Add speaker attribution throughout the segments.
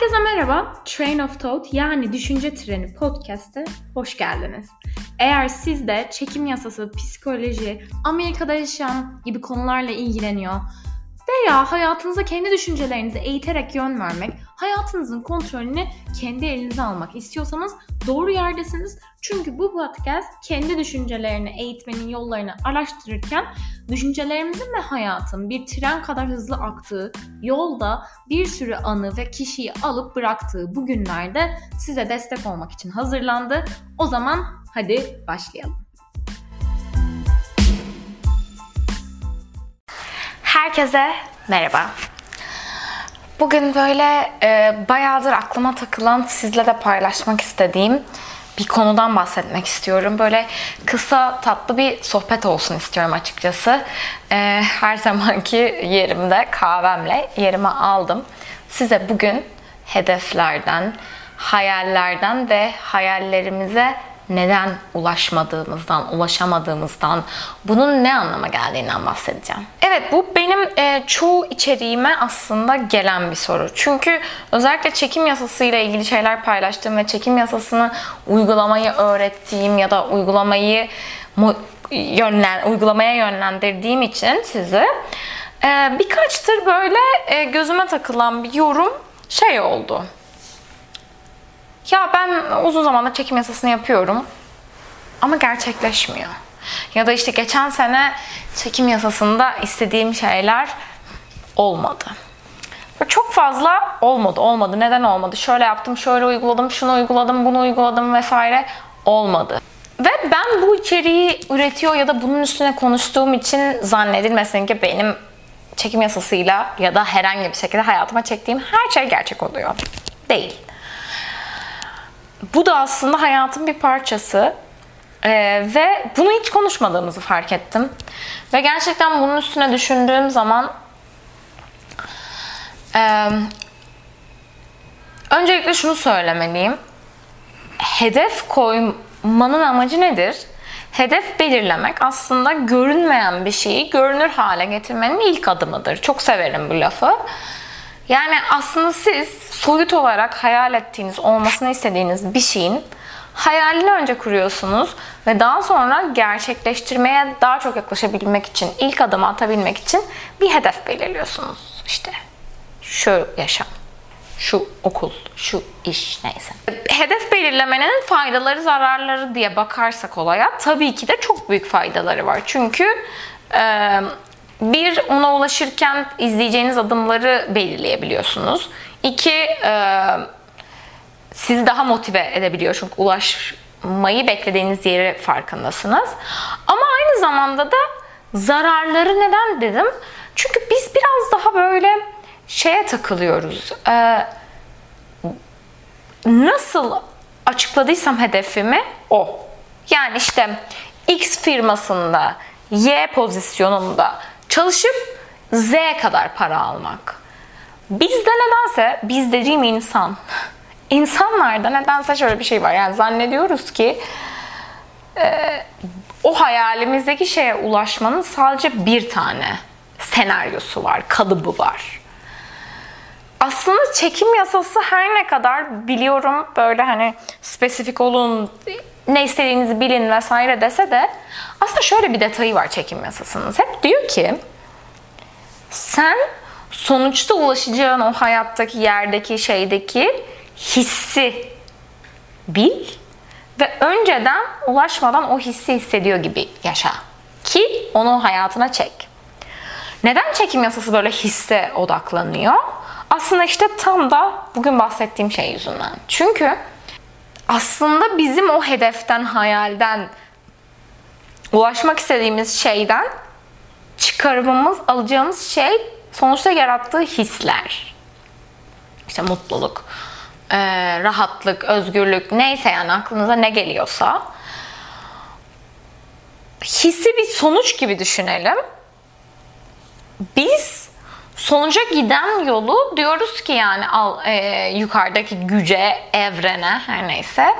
Speaker 1: Herkese merhaba. Train of Thought yani Düşünce Treni podcast'e hoş geldiniz. Eğer siz de çekim yasası, psikoloji, Amerika'da yaşayan gibi konularla ilgileniyor veya hayatınıza kendi düşüncelerinizi eğiterek yön vermek, hayatınızın kontrolünü kendi elinize almak istiyorsanız doğru yerdesiniz. Çünkü bu podcast kendi düşüncelerini eğitmenin yollarını araştırırken düşüncelerimizin ve hayatın bir tren kadar hızlı aktığı yolda bir sürü anı ve kişiyi alıp bıraktığı bu günlerde size destek olmak için hazırlandı. O zaman hadi başlayalım.
Speaker 2: Herkese merhaba. Bugün böyle e, bayağıdır aklıma takılan sizle de paylaşmak istediğim bir konudan bahsetmek istiyorum. Böyle kısa tatlı bir sohbet olsun istiyorum açıkçası. E, her zamanki yerimde kahvemle yerime aldım. Size bugün hedeflerden, hayallerden ve hayallerimize neden ulaşmadığımızdan, ulaşamadığımızdan, bunun ne anlama geldiğinden bahsedeceğim. Evet bu benim e, çoğu içeriğime aslında gelen bir soru. Çünkü özellikle çekim yasasıyla ilgili şeyler paylaştığım ve çekim yasasını uygulamayı öğrettiğim ya da uygulamayı yönlen, uygulamaya yönlendirdiğim için sizi e, birkaçtır böyle e, gözüme takılan bir yorum şey oldu. Ya ben uzun zamandır çekim yasasını yapıyorum ama gerçekleşmiyor. Ya da işte geçen sene çekim yasasında istediğim şeyler olmadı. Çok fazla olmadı, olmadı. Neden olmadı? Şöyle yaptım, şöyle uyguladım, şunu uyguladım, bunu uyguladım vesaire olmadı. Ve ben bu içeriği üretiyor ya da bunun üstüne konuştuğum için zannedilmesin ki benim çekim yasasıyla ya da herhangi bir şekilde hayatıma çektiğim her şey gerçek oluyor. Değil. Bu da aslında hayatın bir parçası. Ee, ve bunu hiç konuşmadığımızı fark ettim. Ve gerçekten bunun üstüne düşündüğüm zaman e, öncelikle şunu söylemeliyim. Hedef koymanın amacı nedir? Hedef belirlemek aslında görünmeyen bir şeyi görünür hale getirmenin ilk adımıdır. Çok severim bu lafı. Yani aslında siz soyut olarak hayal ettiğiniz, olmasını istediğiniz bir şeyin hayalini önce kuruyorsunuz ve daha sonra gerçekleştirmeye daha çok yaklaşabilmek için, ilk adımı atabilmek için bir hedef belirliyorsunuz. İşte şu yaşam, şu okul, şu iş neyse. Hedef belirlemenin faydaları, zararları diye bakarsak olaya tabii ki de çok büyük faydaları var. Çünkü bir, ona ulaşırken izleyeceğiniz adımları belirleyebiliyorsunuz. İki, e, sizi daha motive edebiliyor çünkü ulaşmayı beklediğiniz yeri farkındasınız. Ama aynı zamanda da zararları neden dedim? Çünkü biz biraz daha böyle şeye takılıyoruz. Ee, nasıl açıkladıysam hedefimi o. Yani işte X firmasında Y pozisyonunda çalışıp Z kadar para almak. Bizde nedense, biz dediğim insan, insanlarda nedense şöyle bir şey var. Yani zannediyoruz ki e, o hayalimizdeki şeye ulaşmanın sadece bir tane senaryosu var, kalıbı var. Aslında çekim yasası her ne kadar biliyorum böyle hani spesifik olun, ne istediğinizi bilin vesaire dese de aslında şöyle bir detayı var çekim yasasının. Hep diyor ki sen sonuçta ulaşacağın o hayattaki yerdeki şeydeki hissi bil ve önceden ulaşmadan o hissi hissediyor gibi yaşa. Ki onu hayatına çek. Neden çekim yasası böyle hisse odaklanıyor? Aslında işte tam da bugün bahsettiğim şey yüzünden. Çünkü aslında bizim o hedeften, hayalden, ulaşmak istediğimiz şeyden çıkarımımız, alacağımız şey sonuçta yarattığı hisler. İşte mutluluk, e, rahatlık, özgürlük neyse yani aklınıza ne geliyorsa hissi bir sonuç gibi düşünelim. Biz sonuca giden yolu diyoruz ki yani al, e, yukarıdaki güce, evrene her neyse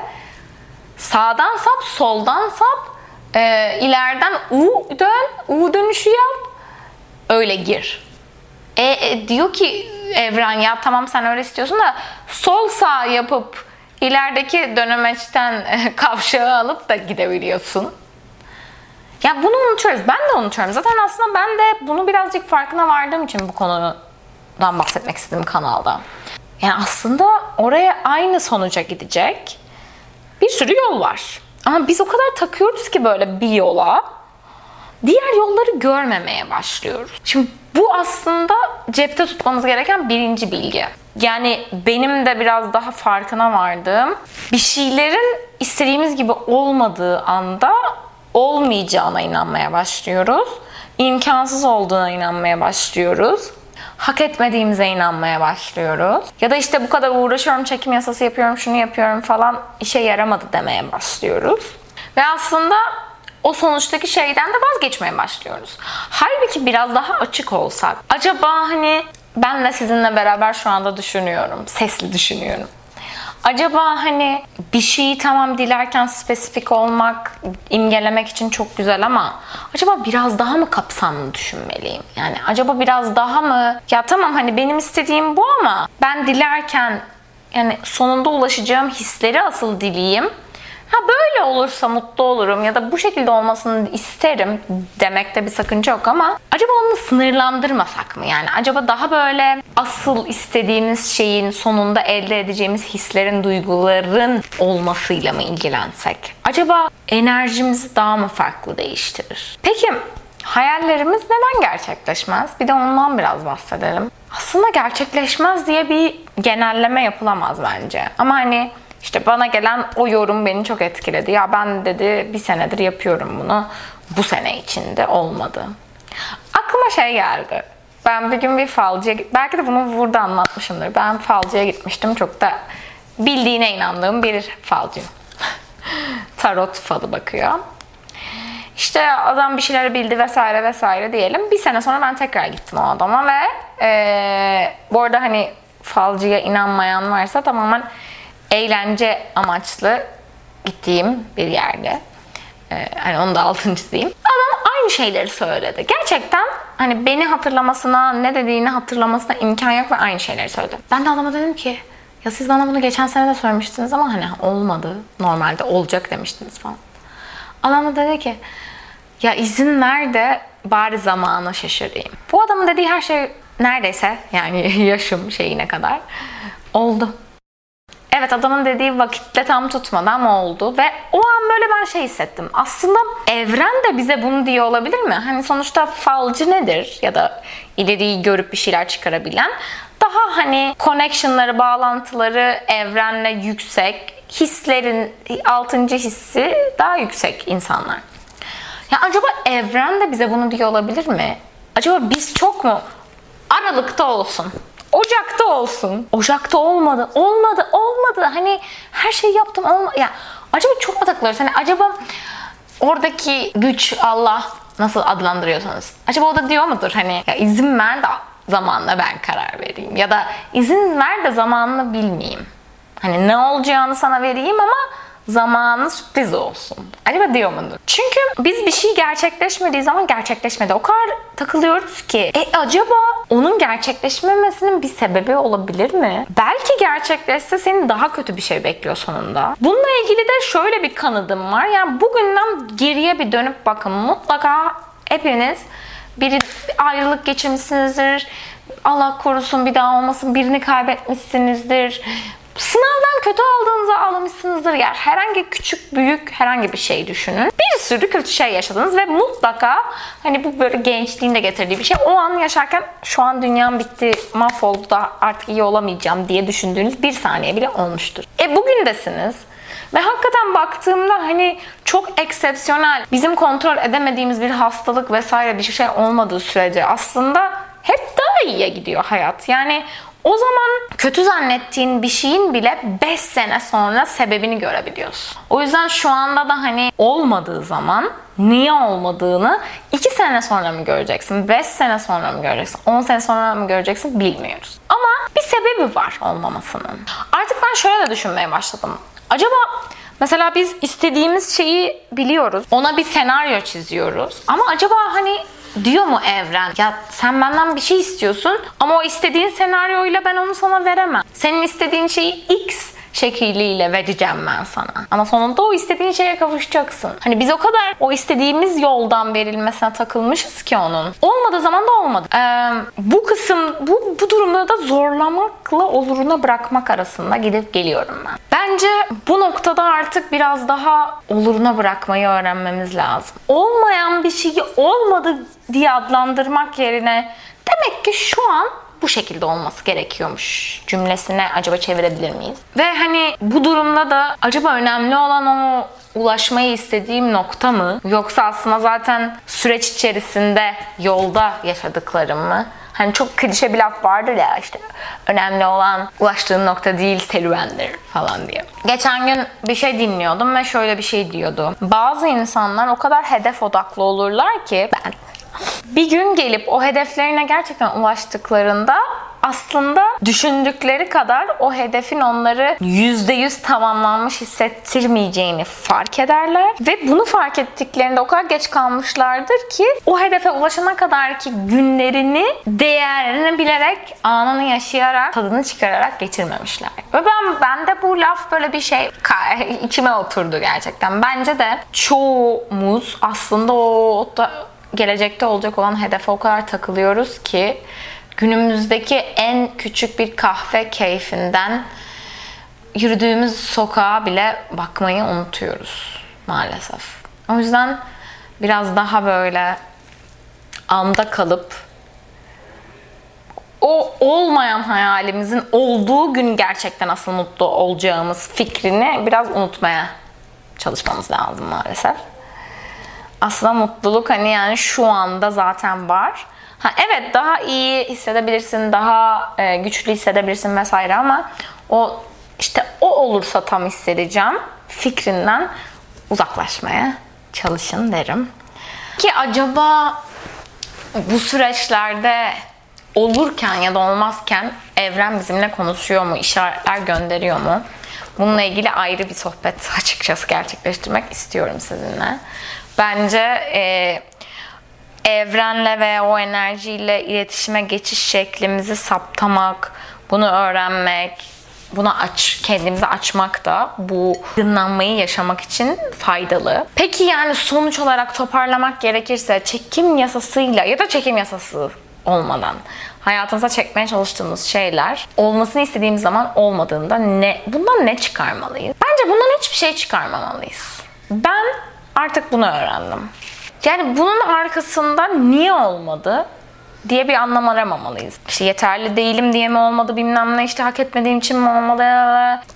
Speaker 2: sağdan sap, soldan sap, e, ileriden U dön, U dönüşü yap, öyle gir. E, e, diyor ki evren ya tamam sen öyle istiyorsun da sol sağ yapıp ilerideki dönemeçten kavşağı alıp da gidebiliyorsun. Ya bunu unutuyoruz. Ben de unutuyorum. Zaten aslında ben de bunu birazcık farkına vardığım için bu konudan bahsetmek istedim kanalda. Yani aslında oraya aynı sonuca gidecek bir sürü yol var. Ama biz o kadar takıyoruz ki böyle bir yola diğer yolları görmemeye başlıyoruz. Şimdi bu aslında cepte tutmamız gereken birinci bilgi. Yani benim de biraz daha farkına vardığım bir şeylerin istediğimiz gibi olmadığı anda olmayacağına inanmaya başlıyoruz. İmkansız olduğuna inanmaya başlıyoruz. Hak etmediğimize inanmaya başlıyoruz. Ya da işte bu kadar uğraşıyorum, çekim yasası yapıyorum, şunu yapıyorum falan işe yaramadı demeye başlıyoruz. Ve aslında o sonuçtaki şeyden de vazgeçmeye başlıyoruz. Halbuki biraz daha açık olsak. Acaba hani ben de sizinle beraber şu anda düşünüyorum. Sesli düşünüyorum. Acaba hani bir şeyi tamam dilerken spesifik olmak, imgelemek için çok güzel ama acaba biraz daha mı kapsamlı düşünmeliyim? Yani acaba biraz daha mı ya tamam hani benim istediğim bu ama ben dilerken yani sonunda ulaşacağım hisleri asıl dileyim Ha böyle olursa mutlu olurum ya da bu şekilde olmasını isterim demekte bir sakınca yok ama acaba onu sınırlandırmasak mı? Yani acaba daha böyle asıl istediğimiz şeyin sonunda elde edeceğimiz hislerin, duyguların olmasıyla mı ilgilensek? Acaba enerjimizi daha mı farklı değiştirir? Peki hayallerimiz neden gerçekleşmez? Bir de ondan biraz bahsedelim. Aslında gerçekleşmez diye bir genelleme yapılamaz bence. Ama hani işte bana gelen o yorum beni çok etkiledi. Ya ben dedi bir senedir yapıyorum bunu. Bu sene içinde olmadı. Aklıma şey geldi. Ben bir gün bir falcıya belki de bunu burada anlatmışımdır. Ben falcıya gitmiştim. Çok da bildiğine inandığım bir falcı. Tarot falı bakıyor. İşte adam bir şeyler bildi vesaire vesaire diyelim. Bir sene sonra ben tekrar gittim o adama ve ee, bu arada hani falcıya inanmayan varsa tamamen eğlence amaçlı gittiğim bir yerde. Ee, hani onu da altını çizeyim. Adam aynı şeyleri söyledi. Gerçekten hani beni hatırlamasına, ne dediğini hatırlamasına imkan yok ve aynı şeyleri söyledi. Ben de adama dedim ki ya siz bana bunu geçen sene de söylemiştiniz ama hani olmadı. Normalde olacak demiştiniz falan. Adam da dedi ki ya izin ver de bari zamanı şaşırayım. Bu adamın dediği her şey neredeyse yani yaşım şeyine kadar oldu. Evet adamın dediği vakitle tam tutmadı ama oldu ve o an böyle ben şey hissettim. Aslında evren de bize bunu diyor olabilir mi? Hani sonuçta falcı nedir ya da ileriyi görüp bir şeyler çıkarabilen daha hani connectionları, bağlantıları evrenle yüksek, hislerin altıncı hissi daha yüksek insanlar. Ya acaba evren de bize bunu diyor olabilir mi? Acaba biz çok mu aralıkta olsun? Ocakta olsun. Ocakta olmadı. Olmadı. Olmadı. Hani her şeyi yaptım. Olmadı. Ya acaba çok mu takılıyoruz? Hani acaba oradaki güç Allah nasıl adlandırıyorsanız. Acaba o da diyor mudur? Hani ya izin ver de zamanla ben karar vereyim. Ya da izin ver de zamanla bilmeyeyim. Hani ne olacağını sana vereyim ama zamanı sürpriz olsun. Acaba diyor mudur? Çünkü biz bir şey gerçekleşmediği zaman gerçekleşmedi. O kadar takılıyoruz ki. E acaba onun gerçekleşmemesinin bir sebebi olabilir mi? Belki gerçekleşse seni daha kötü bir şey bekliyor sonunda. Bununla ilgili de şöyle bir kanıdım var. Yani bugünden geriye bir dönüp bakın. Mutlaka hepiniz bir ayrılık geçirmişsinizdir. Allah korusun bir daha olmasın birini kaybetmişsinizdir Sınavdan kötü aldığınızı ağlamışsınızdır. Yani herhangi küçük büyük herhangi bir şey düşünün. Bir sürü kötü şey yaşadınız ve mutlaka hani bu böyle gençliğin de getirdiği bir şey. O an yaşarken şu an dünyam bitti, mahvoldu da artık iyi olamayacağım diye düşündüğünüz bir saniye bile olmuştur. E bugündesiniz. Ve hakikaten baktığımda hani çok eksepsiyonel, bizim kontrol edemediğimiz bir hastalık vesaire bir şey olmadığı sürece aslında hep daha iyiye gidiyor hayat. Yani o zaman kötü zannettiğin bir şeyin bile 5 sene sonra sebebini görebiliyorsun. O yüzden şu anda da hani olmadığı zaman niye olmadığını 2 sene sonra mı göreceksin, 5 sene sonra mı göreceksin, 10 sene sonra mı göreceksin bilmiyoruz. Ama bir sebebi var olmamasının. Artık ben şöyle de düşünmeye başladım. Acaba Mesela biz istediğimiz şeyi biliyoruz. Ona bir senaryo çiziyoruz. Ama acaba hani diyor mu evren? Ya sen benden bir şey istiyorsun ama o istediğin senaryoyla ben onu sana veremem. Senin istediğin şeyi X şekliyle vereceğim ben sana. Ama sonunda o istediğin şeye kavuşacaksın. Hani biz o kadar o istediğimiz yoldan verilmesine takılmışız ki onun. Olmadığı zaman da olmadı. Ee, bu kısım, bu, bu durumda da zorlamakla oluruna bırakmak arasında gidip geliyorum ben. Bence bu noktada artık biraz daha oluruna bırakmayı öğrenmemiz lazım. Olmayan bir şeyi olmadı diye adlandırmak yerine demek ki şu an bu şekilde olması gerekiyormuş cümlesine acaba çevirebilir miyiz? Ve hani bu durumda da acaba önemli olan o ulaşmayı istediğim nokta mı? Yoksa aslında zaten süreç içerisinde yolda yaşadıklarım mı? Hani çok klişe bir laf vardır ya işte önemli olan ulaştığın nokta değil serüvendir falan diye. Geçen gün bir şey dinliyordum ve şöyle bir şey diyordu. Bazı insanlar o kadar hedef odaklı olurlar ki ben bir gün gelip o hedeflerine gerçekten ulaştıklarında aslında düşündükleri kadar o hedefin onları %100 tamamlanmış hissettirmeyeceğini fark ederler. Ve bunu fark ettiklerinde o kadar geç kalmışlardır ki o hedefe ulaşana kadar ki günlerini değerini bilerek, anını yaşayarak, tadını çıkararak geçirmemişler. Ve ben bende bu laf böyle bir şey içime oturdu gerçekten. Bence de çoğumuz aslında o da gelecekte olacak olan hedefe o kadar takılıyoruz ki günümüzdeki en küçük bir kahve keyfinden yürüdüğümüz sokağa bile bakmayı unutuyoruz maalesef. O yüzden biraz daha böyle anda kalıp o olmayan hayalimizin olduğu gün gerçekten asıl mutlu olacağımız fikrini biraz unutmaya çalışmamız lazım maalesef aslında mutluluk hani yani şu anda zaten var. Ha evet daha iyi hissedebilirsin, daha e, güçlü hissedebilirsin vesaire ama o işte o olursa tam hissedeceğim fikrinden uzaklaşmaya çalışın derim. Ki acaba bu süreçlerde olurken ya da olmazken evren bizimle konuşuyor mu, işaretler gönderiyor mu? Bununla ilgili ayrı bir sohbet açıkçası gerçekleştirmek istiyorum sizinle. Bence e, evrenle ve o enerjiyle iletişime geçiş şeklimizi saptamak, bunu öğrenmek, bunu aç, kendimizi açmak da bu dinlenmeyi yaşamak için faydalı. Peki yani sonuç olarak toparlamak gerekirse çekim yasasıyla ya da çekim yasası olmadan hayatınıza çekmeye çalıştığımız şeyler olmasını istediğimiz zaman olmadığında ne bundan ne çıkarmalıyız? Bence bundan hiçbir şey çıkarmamalıyız. Ben Artık bunu öğrendim. Yani bunun arkasında niye olmadı diye bir anlam aramamalıyız. İşte yeterli değilim diye mi olmadı bilmem ne işte hak etmediğim için mi olmadı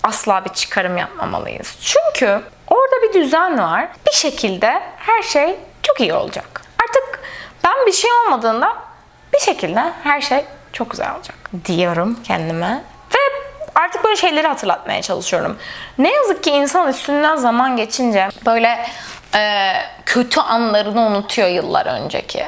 Speaker 2: asla bir çıkarım yapmamalıyız. Çünkü orada bir düzen var. Bir şekilde her şey çok iyi olacak. Artık ben bir şey olmadığında bir şekilde her şey çok güzel olacak diyorum kendime. Ve artık böyle şeyleri hatırlatmaya çalışıyorum. Ne yazık ki insan üstünden zaman geçince böyle e, kötü anlarını unutuyor yıllar önceki.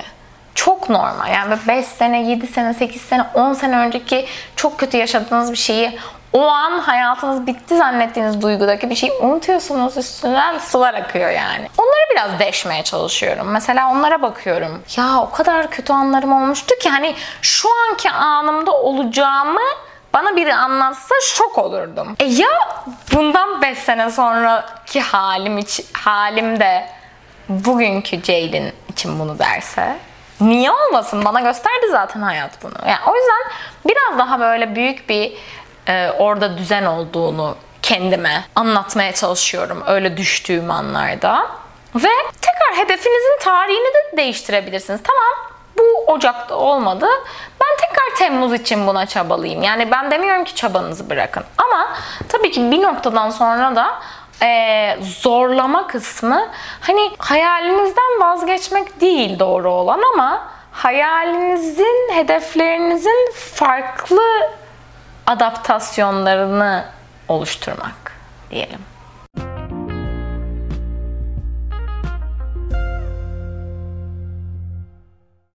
Speaker 2: Çok normal. Yani 5 sene, 7 sene, 8 sene, 10 sene önceki çok kötü yaşadığınız bir şeyi o an hayatınız bitti zannettiğiniz duygudaki bir şeyi unutuyorsunuz üstünden sular akıyor yani. Onları biraz deşmeye çalışıyorum. Mesela onlara bakıyorum. Ya o kadar kötü anlarım olmuştu ki hani şu anki anımda olacağımı bana biri anlatsa şok olurdum. E ya bundan 5 sene sonraki halim için, halim de bugünkü Ceylin için bunu derse? Niye olmasın? Bana gösterdi zaten hayat bunu. Yani o yüzden biraz daha böyle büyük bir e, orada düzen olduğunu kendime anlatmaya çalışıyorum öyle düştüğüm anlarda. Ve tekrar hedefinizin tarihini de değiştirebilirsiniz. Tamam bu Ocak'ta olmadı. Ben tekrar Temmuz için buna çabalayayım. Yani ben demiyorum ki çabanızı bırakın. Ama tabii ki bir noktadan sonra da e, zorlama kısmı hani hayalinizden vazgeçmek değil doğru olan ama hayalinizin, hedeflerinizin farklı adaptasyonlarını oluşturmak diyelim.